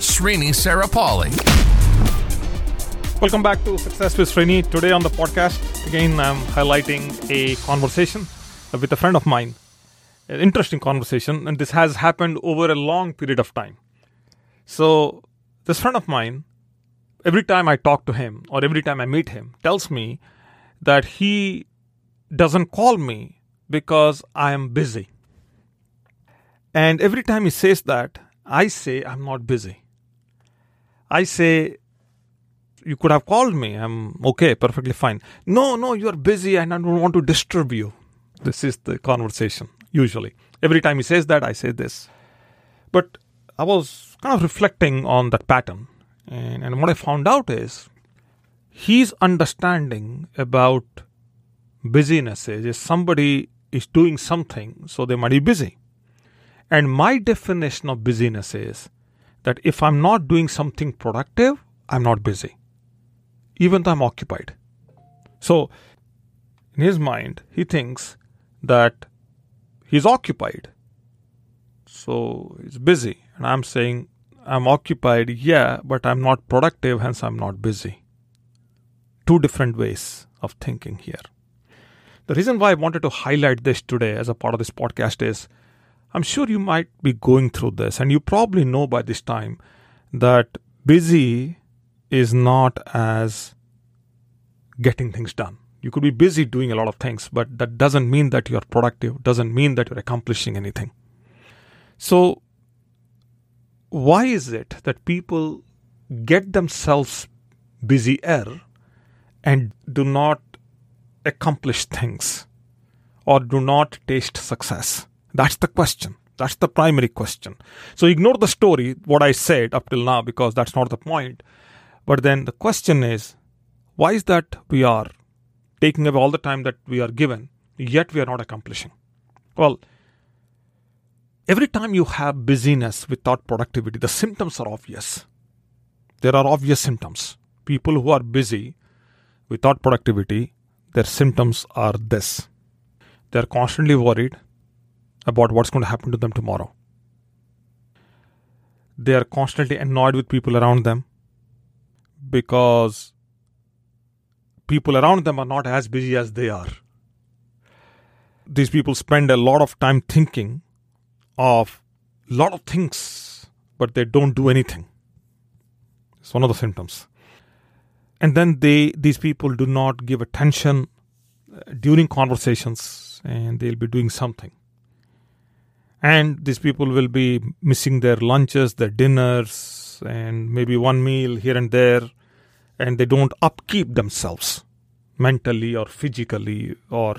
Srini Sarapalli. Welcome back to Success with Srini. Today on the podcast, again, I'm highlighting a conversation with a friend of mine. An interesting conversation, and this has happened over a long period of time. So, this friend of mine, every time I talk to him or every time I meet him, tells me that he doesn't call me because I am busy. And every time he says that, I say I'm not busy. I say you could have called me. I'm okay, perfectly fine. No, no, you're busy and I don't want to disturb you. This is the conversation, usually. Every time he says that, I say this. But I was kind of reflecting on that pattern. And, and what I found out is his understanding about busyness is somebody is doing something, so they might be busy. And my definition of busyness is that if I'm not doing something productive, I'm not busy even though I'm occupied. So, in his mind, he thinks that he's occupied. So, he's busy. And I'm saying, I'm occupied, yeah, but I'm not productive, hence, I'm not busy. Two different ways of thinking here. The reason why I wanted to highlight this today as a part of this podcast is I'm sure you might be going through this, and you probably know by this time that busy is not as getting things done. You could be busy doing a lot of things, but that doesn't mean that you're productive, doesn't mean that you're accomplishing anything. So, why is it that people get themselves busier and do not accomplish things or do not taste success? That's the question. That's the primary question. So ignore the story, what I said up till now, because that's not the point. But then the question is why is that we are taking away all the time that we are given, yet we are not accomplishing? Well, every time you have busyness without productivity, the symptoms are obvious. There are obvious symptoms. People who are busy without productivity, their symptoms are this they are constantly worried about what's going to happen to them tomorrow. They are constantly annoyed with people around them because people around them are not as busy as they are. These people spend a lot of time thinking of a lot of things, but they don't do anything. It's one of the symptoms. And then they these people do not give attention uh, during conversations and they'll be doing something. And these people will be missing their lunches, their dinners, and maybe one meal here and there and they don't upkeep themselves mentally or physically or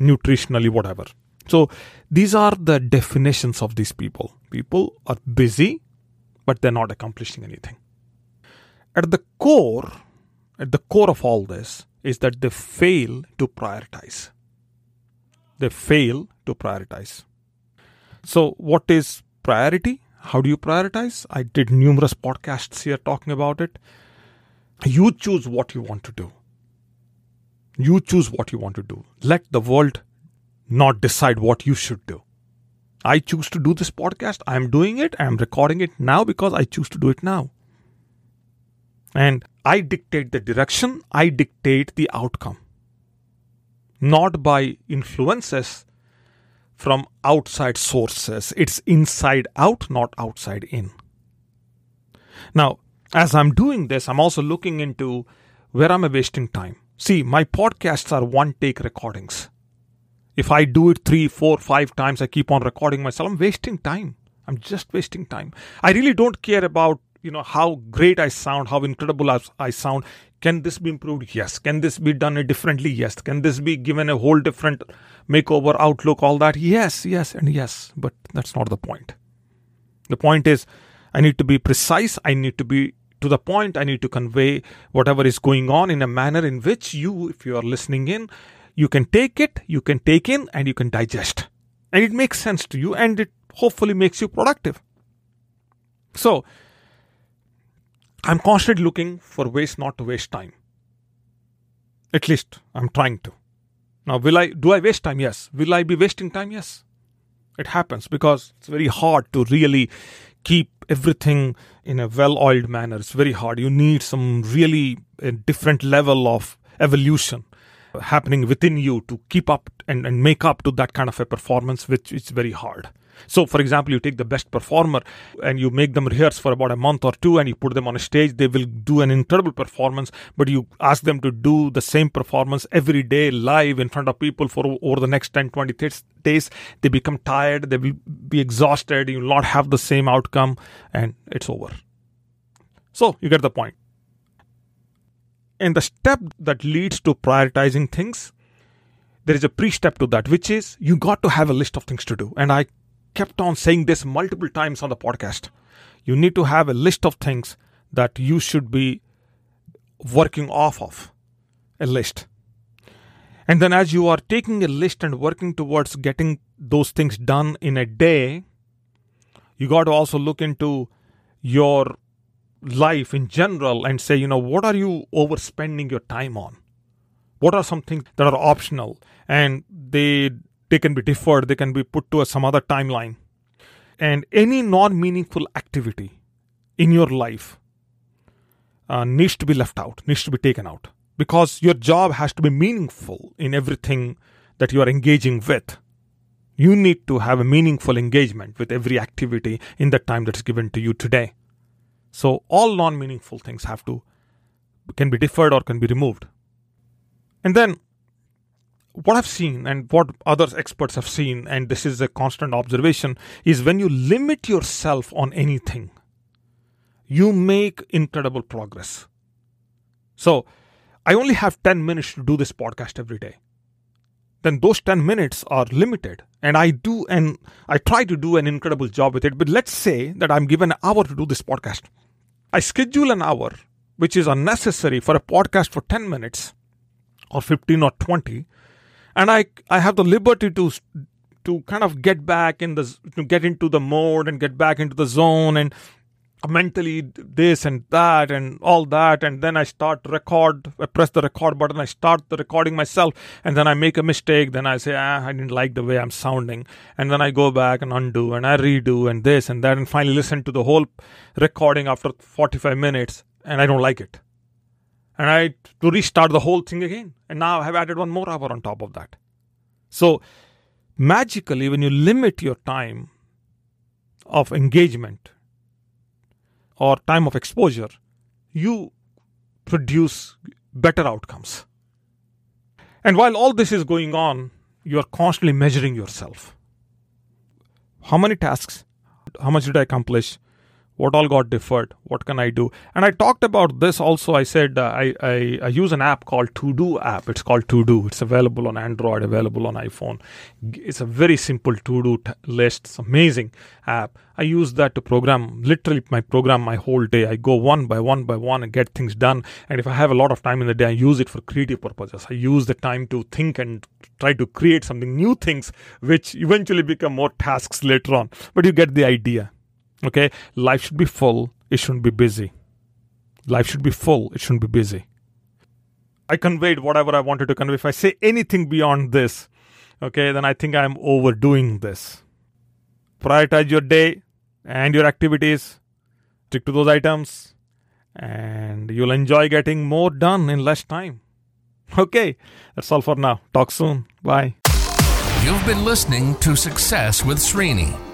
nutritionally, whatever. So these are the definitions of these people. People are busy, but they're not accomplishing anything. At the core, at the core of all this is that they fail to prioritize. They fail to prioritize. So, what is priority? How do you prioritize? I did numerous podcasts here talking about it. You choose what you want to do. You choose what you want to do. Let the world not decide what you should do. I choose to do this podcast. I am doing it. I am recording it now because I choose to do it now. And I dictate the direction, I dictate the outcome. Not by influences from outside sources. It's inside out, not outside in. Now, as I'm doing this, I'm also looking into where am I wasting time. See, my podcasts are one take recordings. If I do it three, four, five times, I keep on recording myself, I'm wasting time. I'm just wasting time. I really don't care about you know how great I sound, how incredible I sound. Can this be improved? Yes. Can this be done differently? Yes. Can this be given a whole different makeover, outlook, all that? Yes, yes, and yes. But that's not the point. The point is, I need to be precise. I need to be to the point. I need to convey whatever is going on in a manner in which you, if you are listening in, you can take it, you can take in, and you can digest. And it makes sense to you, and it hopefully makes you productive. So, I'm constantly looking for ways not to waste time. At least I'm trying to. Now, will I do I waste time? Yes. Will I be wasting time? Yes. It happens because it's very hard to really keep everything in a well-oiled manner. It's very hard. You need some really different level of evolution happening within you to keep up and, and make up to that kind of a performance, which is very hard. So, for example, you take the best performer and you make them rehearse for about a month or two and you put them on a stage, they will do an incredible performance, but you ask them to do the same performance every day live in front of people for over the next 10, 20 days. They become tired, they will be exhausted, you will not have the same outcome, and it's over. So, you get the point. And the step that leads to prioritizing things there is a pre step to that, which is you got to have a list of things to do. And I kept on saying this multiple times on the podcast. You need to have a list of things that you should be working off of a list. And then, as you are taking a list and working towards getting those things done in a day, you got to also look into your life in general and say, you know, what are you overspending your time on? What are some things that are optional and they they can be deferred, they can be put to a, some other timeline. And any non meaningful activity in your life uh, needs to be left out, needs to be taken out. Because your job has to be meaningful in everything that you are engaging with. You need to have a meaningful engagement with every activity in the time that is given to you today. So all non-meaningful things have to can be deferred or can be removed. And then what I've seen and what other experts have seen, and this is a constant observation, is when you limit yourself on anything, you make incredible progress. So, I only have 10 minutes to do this podcast every day. Then those 10 minutes are limited, and I do and I try to do an incredible job with it. But let's say that I'm given an hour to do this podcast. I schedule an hour, which is unnecessary for a podcast for 10 minutes or 15 or 20 and I I have the liberty to to kind of get back in the to get into the mode and get back into the zone and mentally this and that and all that and then i start record i press the record button i start the recording myself and then i make a mistake then i say ah, i didn't like the way i'm sounding and then i go back and undo and i redo and this and that and finally listen to the whole recording after 45 minutes and i don't like it and I to restart the whole thing again. And now I have added one more hour on top of that. So magically, when you limit your time of engagement or time of exposure, you produce better outcomes. And while all this is going on, you are constantly measuring yourself. How many tasks? How much did I accomplish? What all got deferred what can i do? And i talked about this also. I said uh, I, I, I use an app called to do app. It's called to do it's available on android available on iphone. It's a very simple to do t- list. It's amazing app. I use that to program literally my program my whole day. I go one by one by one and get things done. And if i have a lot of time in the day i use it for creative purposes. I use the time to think and try to create something new things which eventually become more tasks later on. But you get the idea Okay, life should be full, it shouldn't be busy. Life should be full, it shouldn't be busy. I conveyed whatever I wanted to convey. If I say anything beyond this, okay, then I think I'm overdoing this. Prioritize your day and your activities, stick to those items, and you'll enjoy getting more done in less time. Okay, that's all for now. Talk soon. Bye. You've been listening to Success with Srini.